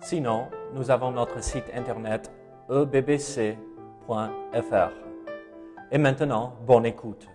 Sinon, nous avons notre site internet ebbc.fr. Et maintenant, bonne écoute.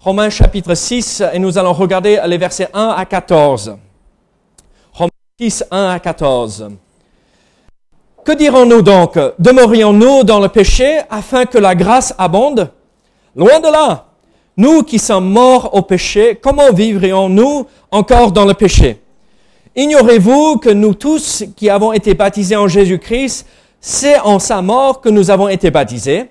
Romains chapitre 6 et nous allons regarder les versets 1 à 14. Romains 6, 1 à 14. Que dirons-nous donc? Demeurions-nous dans le péché afin que la grâce abonde? Loin de là. Nous qui sommes morts au péché, comment vivrions-nous encore dans le péché? Ignorez-vous que nous tous qui avons été baptisés en Jésus-Christ, c'est en sa mort que nous avons été baptisés?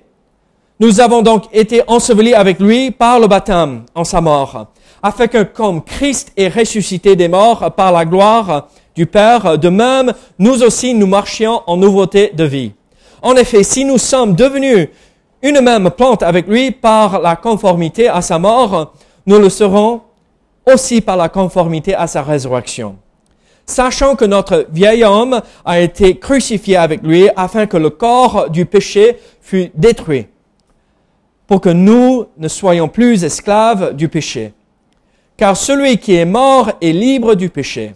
Nous avons donc été ensevelis avec lui par le baptême en sa mort, afin que comme Christ est ressuscité des morts par la gloire du Père, de même nous aussi nous marchions en nouveauté de vie. En effet, si nous sommes devenus une même plante avec lui par la conformité à sa mort, nous le serons aussi par la conformité à sa résurrection. Sachant que notre vieil homme a été crucifié avec lui afin que le corps du péché fût détruit pour que nous ne soyons plus esclaves du péché. Car celui qui est mort est libre du péché.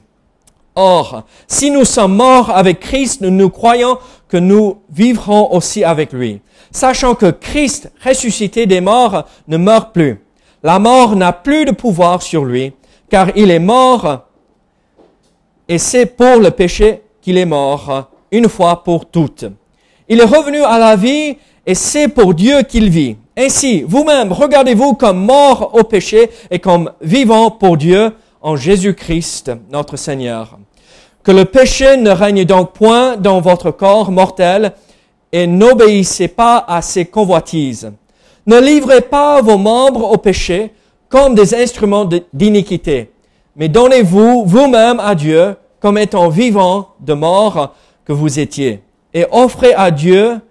Or, si nous sommes morts avec Christ, nous nous croyons que nous vivrons aussi avec lui, sachant que Christ, ressuscité des morts, ne meurt plus. La mort n'a plus de pouvoir sur lui, car il est mort, et c'est pour le péché qu'il est mort, une fois pour toutes. Il est revenu à la vie, et c'est pour Dieu qu'il vit. Ainsi, vous-même, regardez-vous comme mort au péché et comme vivant pour Dieu en Jésus-Christ, notre Seigneur. Que le péché ne règne donc point dans votre corps mortel et n'obéissez pas à ses convoitises. Ne livrez pas vos membres au péché comme des instruments d'iniquité, mais donnez-vous vous-même à Dieu comme étant vivant de mort que vous étiez, et offrez à Dieu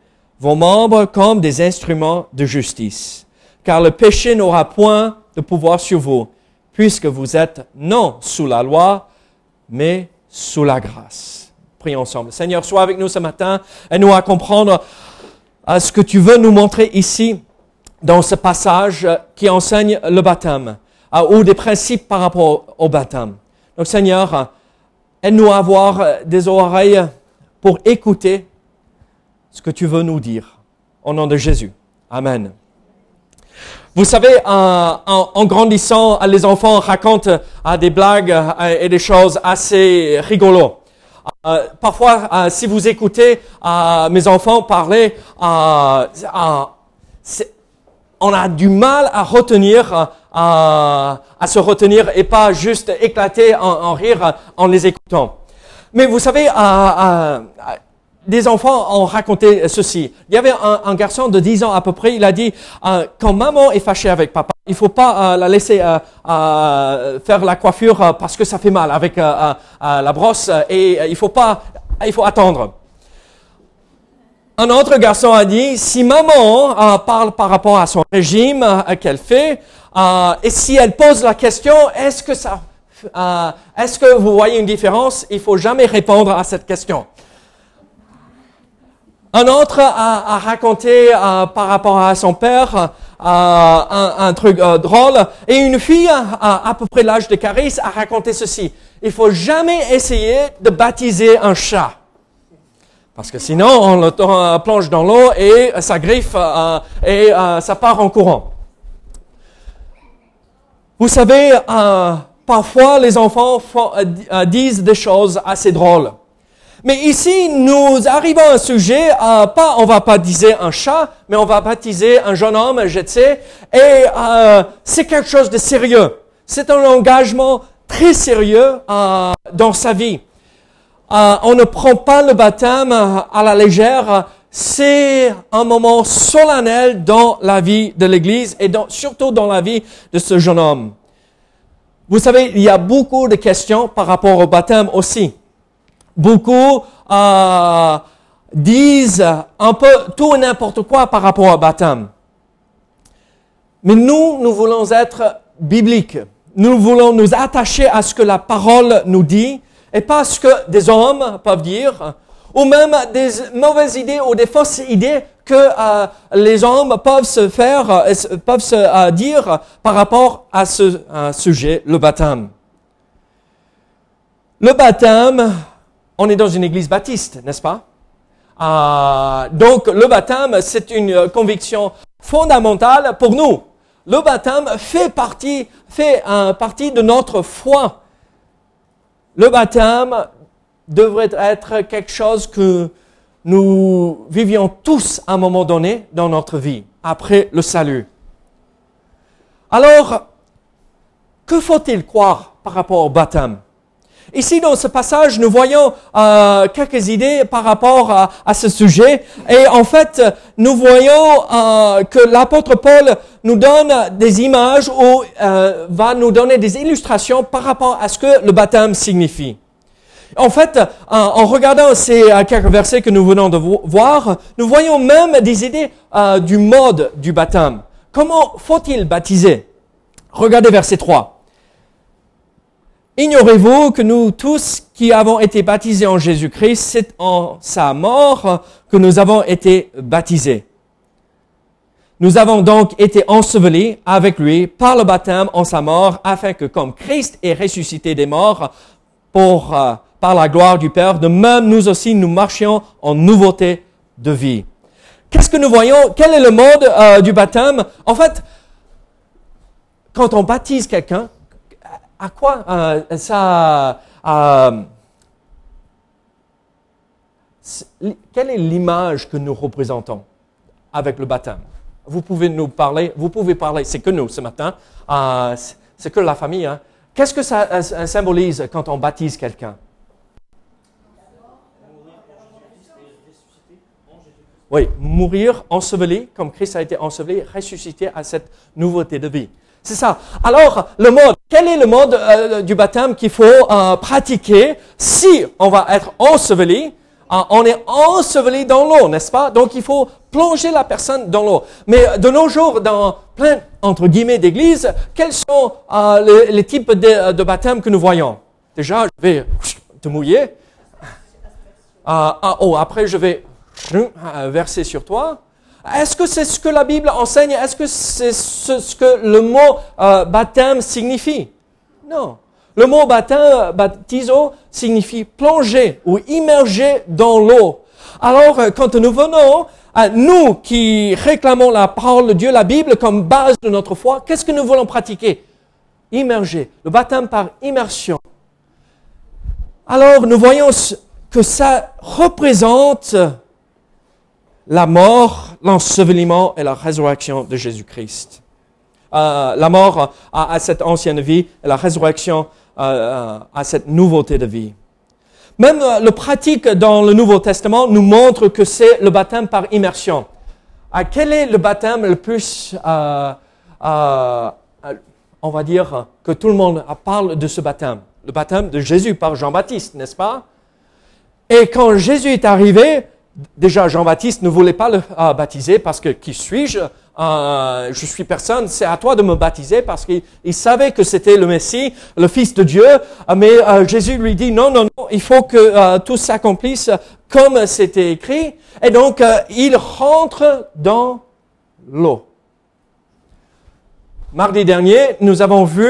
vos membres comme des instruments de justice, car le péché n'aura point de pouvoir sur vous, puisque vous êtes non sous la loi, mais sous la grâce. Prions ensemble. Seigneur, sois avec nous ce matin et nous à comprendre à ce que tu veux nous montrer ici dans ce passage qui enseigne le baptême ou des principes par rapport au baptême. Donc Seigneur, aide-nous à avoir des oreilles pour écouter ce que tu veux nous dire. Au nom de Jésus. Amen. Vous savez, en, grandissant, les enfants racontent euh, des blagues euh, et des choses assez rigolo. Euh, parfois, si vous écoutez mes enfants parler, on a du mal à retenir, à se retenir et pas juste éclater en rire en les écoutant. Mais vous savez, des enfants ont raconté ceci. Il y avait un, garçon de 10 ans à peu près, il a dit, euh, quand maman est fâchée avec papa, il faut pas euh, la laisser euh, faire la coiffure parce que ça fait mal avec la brosse et il faut pas, il faut attendre. Un autre garçon a dit, si maman parle par rapport à son régime qu'elle fait, et si elle pose la question, est-ce que ça, est-ce que vous voyez une différence Il faut jamais répondre à cette question. Un autre a, raconté euh, par rapport à son père euh, un, truc euh, drôle. Et une fille, à peu près l'âge de Caris, a raconté ceci. Il faut jamais essayer de baptiser un chat. Parce que sinon, on le plonge dans l'eau et ça griffe et ça part en courant. Vous savez, parfois les enfants disent des choses assez drôles. Mais ici, nous arrivons à un sujet, euh, pas, on va baptiser un chat, mais on va baptiser un jeune homme, je sais, et euh, c'est quelque chose de sérieux. C'est un engagement très sérieux euh, dans sa vie. Euh, on ne prend pas le baptême à la légère. C'est un moment solennel dans la vie de l'Église et surtout dans la vie de ce jeune homme. Vous savez, il y a beaucoup de questions par rapport au baptême aussi. Beaucoup euh, disent un peu tout et n'importe quoi par rapport au baptême. Mais nous, nous voulons être bibliques. Nous voulons nous attacher à ce que la parole nous dit et pas ce que des hommes peuvent dire ou même des mauvaises idées ou des fausses idées que euh, les hommes peuvent se faire, euh, peuvent se euh, dire par rapport à ce sujet, le baptême. Le baptême, on est dans une église baptiste, n'est-ce pas? Donc le baptême, c'est une conviction fondamentale pour nous. Le baptême fait partie, fait partie de notre foi. Le baptême devrait être quelque chose que nous vivions tous à un moment donné dans notre vie, après le salut. Alors, que faut-il croire par rapport au baptême? Ici, dans ce passage, nous voyons euh, quelques idées par rapport à, ce sujet. Et en fait, nous voyons euh, que l'apôtre Paul nous donne des images ou euh, va nous donner des illustrations par rapport à ce que le baptême signifie. En fait, en regardant ces quelques versets que nous venons de voir, nous voyons même des idées du mode du baptême. Comment faut-il baptiser? Regardez verset 3. Ignorez-vous que nous tous qui avons été baptisés en Jésus-Christ, c'est en sa mort que nous avons été baptisés. Nous avons donc été ensevelis avec lui par le baptême en sa mort, afin que comme Christ est ressuscité des morts pour euh, par la gloire du Père, de même nous aussi nous marchions en nouveauté de vie. Qu'est-ce que nous voyons? Quel est le mode euh, du baptême? En fait, quand on baptise quelqu'un, à quoi euh, ça... Euh, quelle est l'image que nous représentons avec le baptême? Vous pouvez nous parler, vous pouvez parler, c'est que nous ce matin, c'est que la famille. Hein. Qu'est-ce que ça symbolise quand on baptise quelqu'un? Oui, mourir, enseveli, comme Christ a été enseveli, ressuscité à cette nouveauté de vie. C'est ça. Alors, le mode, quel est le mode euh, du baptême qu'il faut euh, pratiquer si on va être enseveli euh, On est enseveli dans l'eau, n'est-ce pas? Donc, il faut plonger la personne dans l'eau. Mais de nos jours, dans plein, entre guillemets, d'églises, quels sont les, types de, de baptême que nous voyons? Déjà, je vais te mouiller. Ah, oh, après, je vais verser sur toi. Est-ce que c'est ce que la Bible enseigne? Est-ce que c'est ce, que le mot euh, baptême signifie? Non. Le mot baptême, baptiso, signifie plonger ou immerger dans l'eau. Alors, euh, quand nous venons, nous qui réclamons la parole de Dieu, la Bible comme base de notre foi, qu'est-ce que nous voulons pratiquer? Immerger. Le baptême par immersion. Alors, nous voyons que ça représente la mort, l'ensevelissement et la résurrection de Jésus-Christ. Euh, la mort à, cette ancienne vie et la résurrection euh, à cette nouveauté de vie. Même euh, le pratique dans le Nouveau Testament nous montre que c'est le baptême par immersion. quel est le baptême le plus, on va dire, que tout le monde parle de ce baptême? Le baptême de Jésus par Jean-Baptiste, n'est-ce pas? Et quand Jésus est arrivé, déjà Jean-Baptiste ne voulait pas le euh, baptiser parce que qui suis-je? Euh, Je suis personne, c'est à toi de me baptiser parce qu'il savait que c'était le Messie, le Fils de Dieu. Euh, mais Jésus lui dit non, non, non, il faut que tout s'accomplisse comme c'était écrit. Et donc il rentre dans l'eau. Mardi dernier, nous avons vu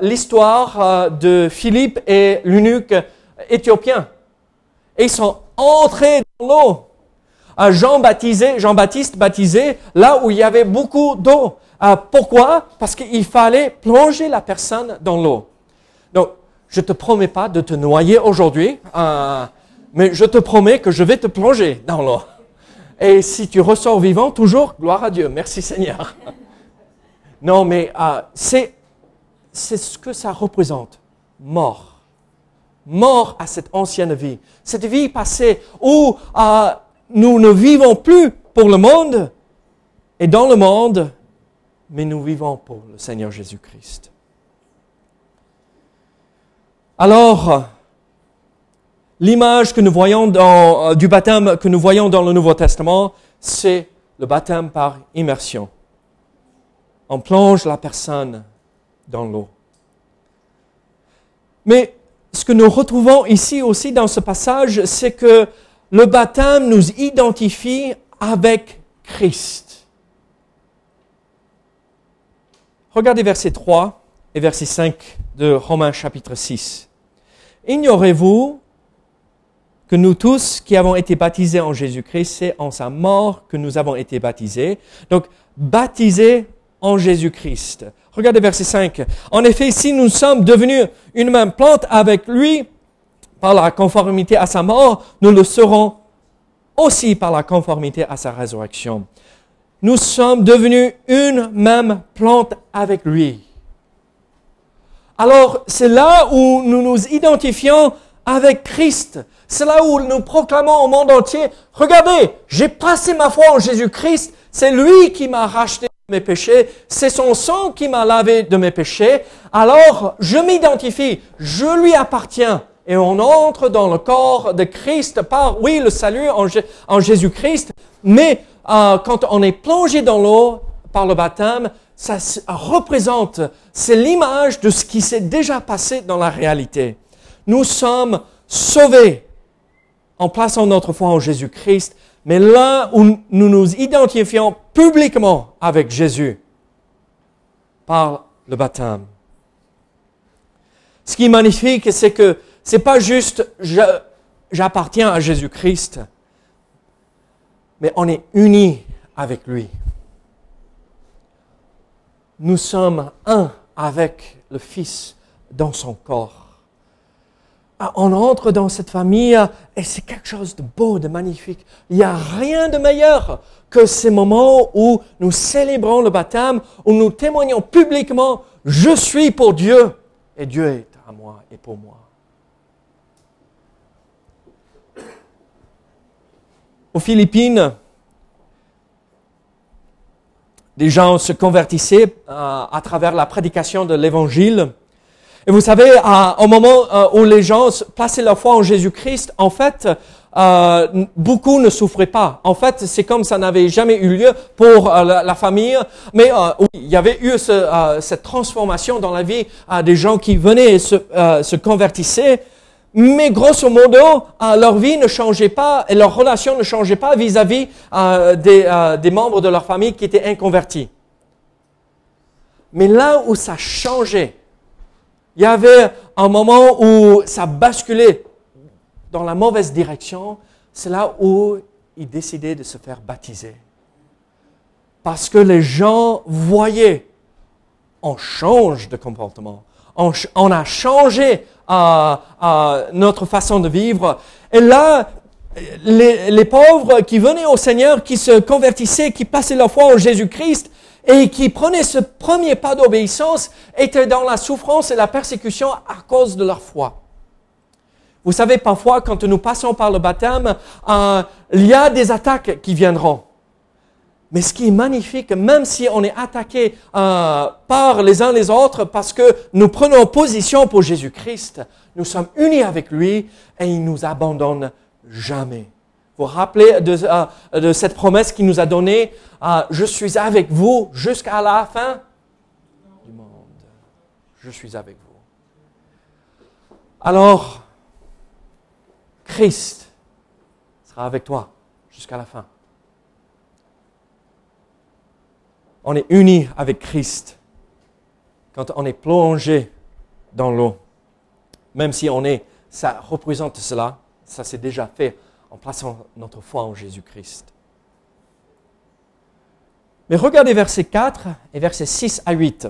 l'histoire de Philippe et l'eunuque éthiopien. Ils sont entrés l'eau. Jean baptisé, Jean-Baptiste baptisé là où il y avait beaucoup d'eau. Euh, pourquoi? Parce qu'il fallait plonger la personne dans l'eau. Donc, je te promets pas de te noyer aujourd'hui, euh, mais je te promets que je vais te plonger dans l'eau. Et si tu ressors vivant, toujours, gloire à Dieu, merci Seigneur. Non, mais euh, c'est ce que ça représente, mort. Mort à cette ancienne vie, cette vie passée où euh, nous ne vivons plus pour le monde et dans le monde, mais nous vivons pour le Seigneur Jésus-Christ. Alors, l'image que nous voyons dans, euh, du baptême que nous voyons dans le Nouveau Testament, c'est le baptême par immersion. On plonge la personne dans l'eau. Mais ce que nous retrouvons ici aussi dans ce passage, c'est que le baptême nous identifie avec Christ. Regardez verset 3 et verset 5 de Romains chapitre 6. Ignorez-vous que nous tous qui avons été baptisés en Jésus-Christ, c'est en sa mort que nous avons été baptisés. Donc, baptisés en Jésus-Christ. Regardez verset 5. En effet, si nous sommes devenus une même plante avec lui par la conformité à sa mort, nous le serons aussi par la conformité à sa résurrection. Nous sommes devenus une même plante avec lui. Alors, c'est là où nous nous identifions avec Christ. C'est là où nous proclamons au monde entier, regardez, j'ai passé ma foi en Jésus-Christ, c'est lui qui m'a racheté mes péchés, c'est son sang qui m'a lavé de mes péchés, alors je m'identifie, je lui appartiens. Et on entre dans le corps de Christ par, oui, le salut en, Jésus-Christ, mais euh, quand on est plongé dans l'eau par le baptême, ça représente, c'est l'image de ce qui s'est déjà passé dans la réalité. Nous sommes sauvés en plaçant notre foi en Jésus-Christ mais là où nous nous identifions publiquement avec Jésus par le baptême. Ce qui est magnifique, c'est que c'est pas juste j'appartiens à Jésus-Christ, mais on est unis avec lui. Nous sommes un avec le Fils dans son corps. Ah, on entre dans cette famille et c'est quelque chose de beau, de magnifique. Il n'y a rien de meilleur que ces moments où nous célébrons le baptême, où nous témoignons publiquement, je suis pour Dieu et Dieu est à moi et pour moi. Aux Philippines, des gens se convertissaient euh, à travers la prédication de l'Évangile. Et vous savez, au moment euh, où les gens plaçaient leur foi en Jésus-Christ, en fait, euh, beaucoup ne souffraient pas. En fait, c'est comme ça n'avait jamais eu lieu pour euh, la, famille. Mais oui, il y avait eu cette transformation dans la vie des gens qui venaient et se, se convertissaient. Mais grosso modo, leur vie ne changeait pas et leur relation ne changeait pas vis-à-vis des, des membres de leur famille qui étaient inconvertis. Mais là où ça changeait, il y avait un moment où ça basculait dans la mauvaise direction. C'est là où il décidait de se faire baptiser. Parce que les gens voyaient, on change de comportement. On, a changé euh, euh, notre façon de vivre. Et là, les, les, pauvres qui venaient au Seigneur, qui se convertissaient, qui passaient leur foi en Jésus-Christ, et qui prenaient ce premier pas d'obéissance étaient dans la souffrance et la persécution à cause de leur foi. Vous savez, parfois, quand nous passons par le baptême, euh, il y a des attaques qui viendront. Mais ce qui est magnifique, même si on est attaqué euh, par les uns les autres parce que nous prenons position pour Jésus-Christ, nous sommes unis avec lui et il nous abandonne jamais. Rappelez de, euh, de cette promesse qu'il nous a donnée euh, Je suis avec vous jusqu'à la fin du monde. Je suis avec vous. Alors, Christ sera avec toi jusqu'à la fin. On est unis avec Christ quand on est plongé dans l'eau. Même si on est, ça représente cela, ça s'est déjà fait en plaçant notre foi en Jésus-Christ. Mais regardez versets 4 et versets 6 à 8.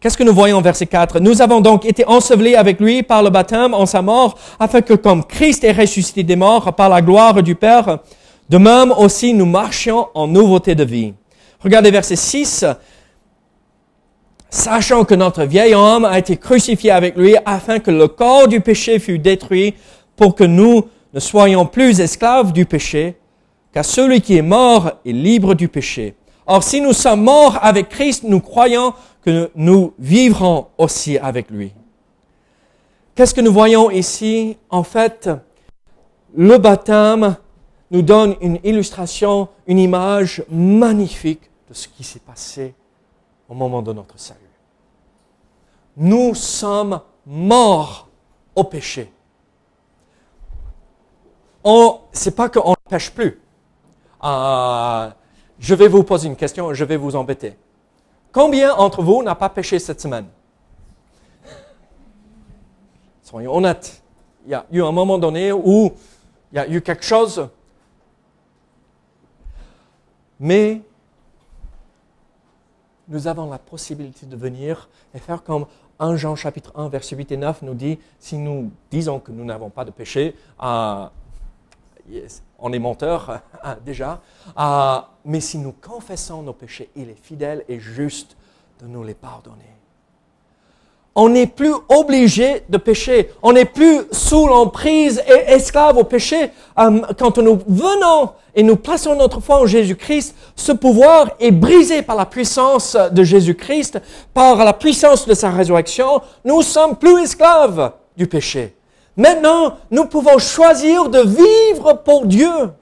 Qu'est-ce que nous voyons au verset 4 Nous avons donc été ensevelis avec lui par le baptême en sa mort, afin que comme Christ est ressuscité des morts par la gloire du Père, de même aussi nous marchions en nouveauté de vie. Regardez verset 6. Sachant que notre vieil homme a été crucifié avec lui afin que le corps du péché fût détruit pour que nous ne soyons plus esclaves du péché, car celui qui est mort est libre du péché. Or, si nous sommes morts avec Christ, nous croyons que nous vivrons aussi avec lui. Qu'est-ce que nous voyons ici? En fait, le baptême nous donne une illustration, une image magnifique de ce qui s'est passé au moment de notre salut. Nous sommes morts au péché. Ce n'est pas qu'on ne pêche plus. Euh, je vais vous poser une question, je vais vous embêter. Combien d'entre vous n'a pas péché cette semaine? Soyons honnêtes. Il y a eu un moment donné où il y a eu quelque chose. Mais nous avons la possibilité de venir et faire comme 1 Jean chapitre 1, verset 8 et 9 nous dit, si nous disons que nous n'avons pas de péché, euh, on est menteur hein, déjà, euh, mais si nous confessons nos péchés, il est fidèle et juste de nous les pardonner. On n'est plus obligé de pécher. On n'est plus sous l'emprise et esclave au péché. Euh, quand nous venons et nous plaçons notre foi en Jésus-Christ, ce pouvoir est brisé par la puissance de Jésus-Christ, par la puissance de sa résurrection. Nous sommes plus esclaves du péché. Maintenant, nous pouvons choisir de vivre pour Dieu.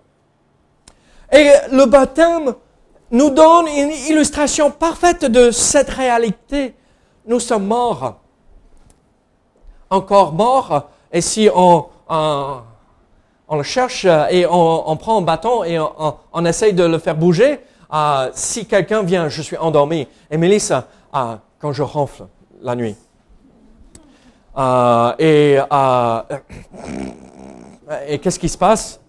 Et le baptême nous donne une illustration parfaite de cette réalité. Nous sommes morts. Encore morts. Et si on, le cherche et on, prend un bâton et on, essaye de le faire bouger, euh, si quelqu'un vient, je suis endormi. Et Mélissa, euh, quand je ronfle la nuit, euh, et, euh, et qu'est-ce qui se passe?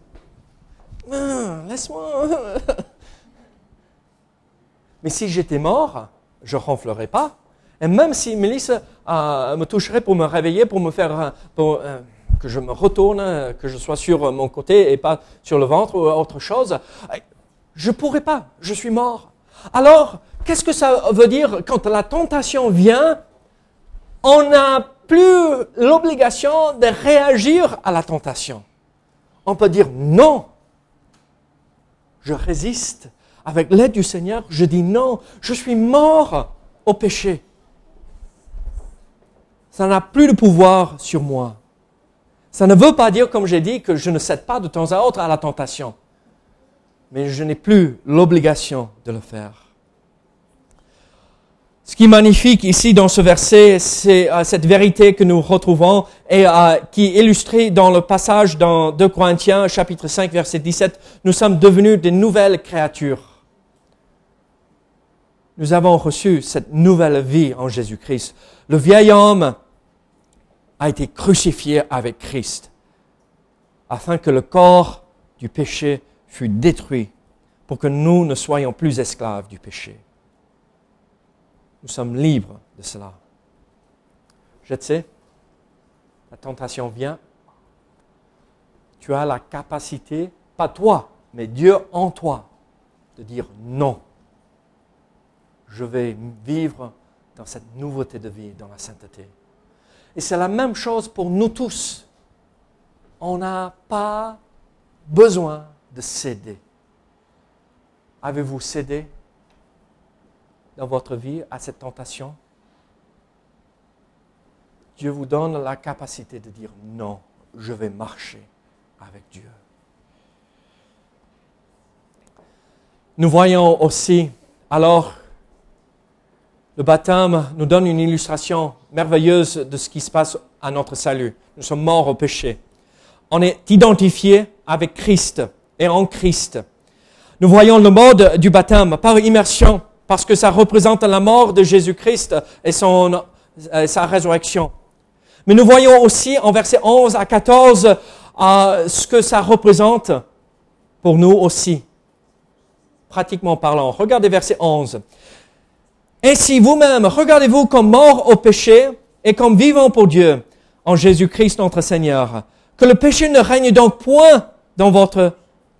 Ah, Laisse-moi. Mais si j'étais mort, je ronflerais pas. Et même si Mélissa euh, me toucherait pour me réveiller, pour me faire, pour, que je me retourne, que je sois sur mon côté et pas sur le ventre ou autre chose, je pourrais pas. Je suis mort. Alors, qu'est-ce que ça veut dire quand la tentation vient? On n'a plus l'obligation de réagir à la tentation. On peut dire non. Je résiste. Avec l'aide du Seigneur, je dis non. Je suis mort au péché. Ça n'a plus de pouvoir sur moi. Ça ne veut pas dire, comme j'ai dit, que je ne cède pas de temps à autre à la tentation. Mais je n'ai plus l'obligation de le faire. Ce qui est magnifique ici dans ce verset, c'est euh, cette vérité que nous retrouvons et euh, qui est illustrée dans le passage dans 2 Corinthiens chapitre 5 verset 17. Nous sommes devenus des nouvelles créatures. Nous avons reçu cette nouvelle vie en Jésus-Christ. Le vieil homme a été crucifié avec Christ afin que le corps du péché fût détruit pour que nous ne soyons plus esclaves du péché. Nous sommes libres de cela. Je sais, la tentation vient. Tu as la capacité, pas toi, mais Dieu en toi, de dire non. Je vais vivre dans cette nouveauté de vie, dans la sainteté. Et c'est la même chose pour nous tous. On n'a pas besoin de céder. Avez-vous cédé? Dans votre vie à cette tentation, Dieu vous donne la capacité de dire non, je vais marcher avec Dieu. Nous voyons aussi, alors, le baptême nous donne une illustration merveilleuse de ce qui se passe à notre salut. Nous sommes morts au péché. On est identifié avec Christ et en Christ. Nous voyons le mode du baptême par immersion parce que ça représente la mort de Jésus-Christ et son, euh, sa résurrection. Mais nous voyons aussi en versets 11 à 14 euh, ce que ça représente pour nous aussi, pratiquement parlant. Regardez verset 11. Ainsi vous-même, regardez-vous comme mort au péché et comme vivant pour Dieu en Jésus-Christ notre Seigneur. Que le péché ne règne donc point dans votre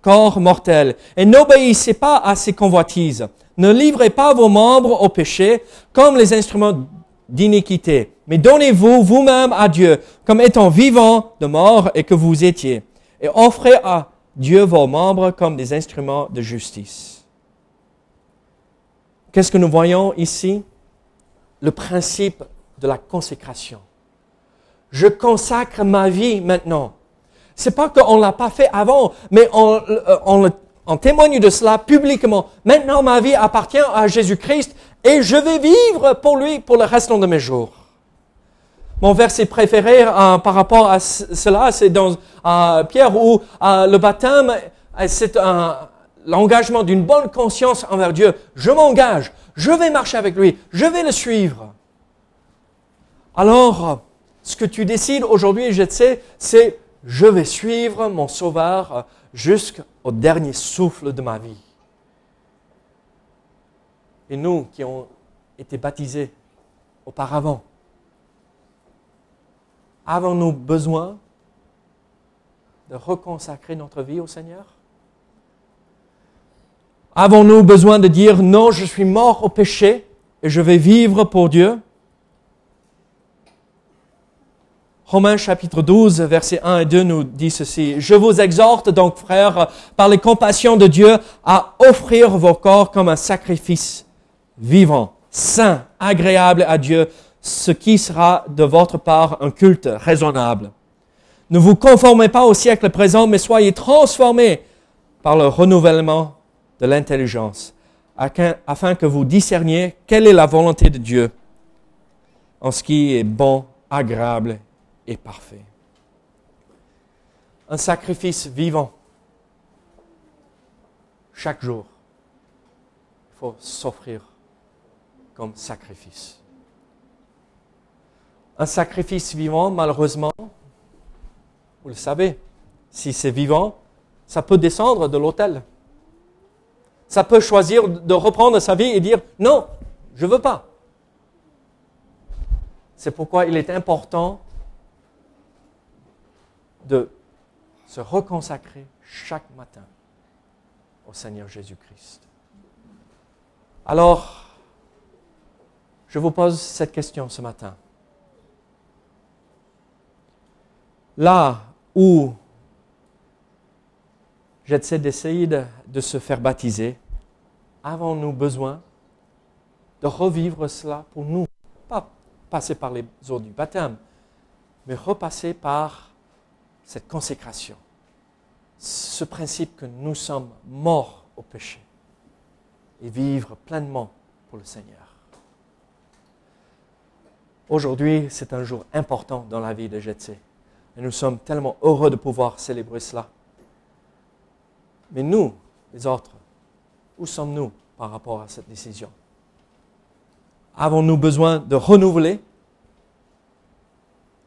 corps mortel et n'obéissez pas à ses convoitises. Ne livrez pas vos membres au péché comme les instruments d'iniquité, mais donnez-vous vous-même à Dieu comme étant vivant de mort et que vous étiez, et offrez à Dieu vos membres comme des instruments de justice. Qu'est-ce que nous voyons ici? Le principe de la consécration. Je consacre ma vie maintenant. C'est pas qu'on l'a pas fait avant, mais on, on, témoigne de cela publiquement. Maintenant, ma vie appartient à Jésus-Christ et je vais vivre pour lui pour le restant de mes jours. Mon verset préféré euh, par rapport à cela, c'est dans euh, Pierre où euh, le baptême, c'est l'engagement d'une bonne conscience envers Dieu. Je m'engage, je vais marcher avec lui, je vais le suivre. Alors, ce que tu décides aujourd'hui, je sais, c'est je vais suivre mon Sauveur jusqu'au dernier souffle de ma vie. Et nous qui avons été baptisés auparavant, Avons-nous besoin de reconsacrer notre vie au Seigneur? Avons-nous besoin de dire non, je suis mort au péché et je vais vivre pour Dieu? Romains chapitre 12, versets 1 et 2 nous dit ceci. Je vous exhorte donc, frères, par les compassions de Dieu, à offrir vos corps comme un sacrifice vivant, saint, agréable à Dieu, ce qui sera de votre part un culte raisonnable. Ne vous conformez pas au siècle présent, mais soyez transformés par le renouvellement de l'intelligence, afin que vous discerniez quelle est la volonté de Dieu en ce qui est bon, agréable et parfait. Un sacrifice vivant chaque jour. Il faut s'offrir comme sacrifice. Un sacrifice vivant, malheureusement, vous le savez, si c'est vivant, ça peut descendre de l'autel. Ça peut choisir de reprendre sa vie et dire non, je ne veux pas. C'est pourquoi il est important de se reconsacrer chaque matin au Seigneur Jésus-Christ. Alors, je vous pose cette question ce matin. là où j'essaie d'essayer de, se faire baptiser, avons-nous besoin de revivre cela pour nous? Pas passer par les eaux du baptême, mais repasser par cette consécration, ce principe que nous sommes morts au péché et vivre pleinement pour le Seigneur. Aujourd'hui, c'est un jour important dans la vie de Jetsé. Et nous sommes tellement heureux de pouvoir célébrer cela. Mais nous, les autres, où sommes-nous par rapport à cette décision? Avons-nous besoin de renouveler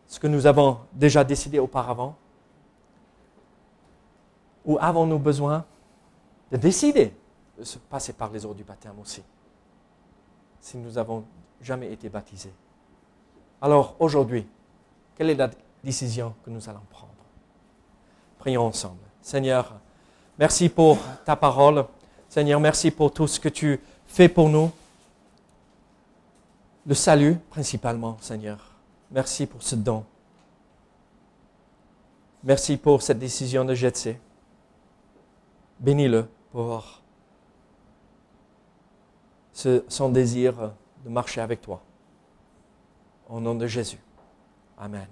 ce que nous avons déjà décidé auparavant? Ou avons-nous besoin de décider de se passer par les eaux du baptême aussi, si nous n'avons jamais été baptisés? Alors aujourd'hui, quelle est la décision que nous allons prendre? Prions ensemble. Seigneur, merci pour ta parole. Seigneur, merci pour tout ce que tu fais pour nous. Le salut principalement, Seigneur. Merci pour ce don. Merci pour cette décision de Jetsé. Bénis-le pour son désir de marcher avec toi. Au nom de Jésus. Amen.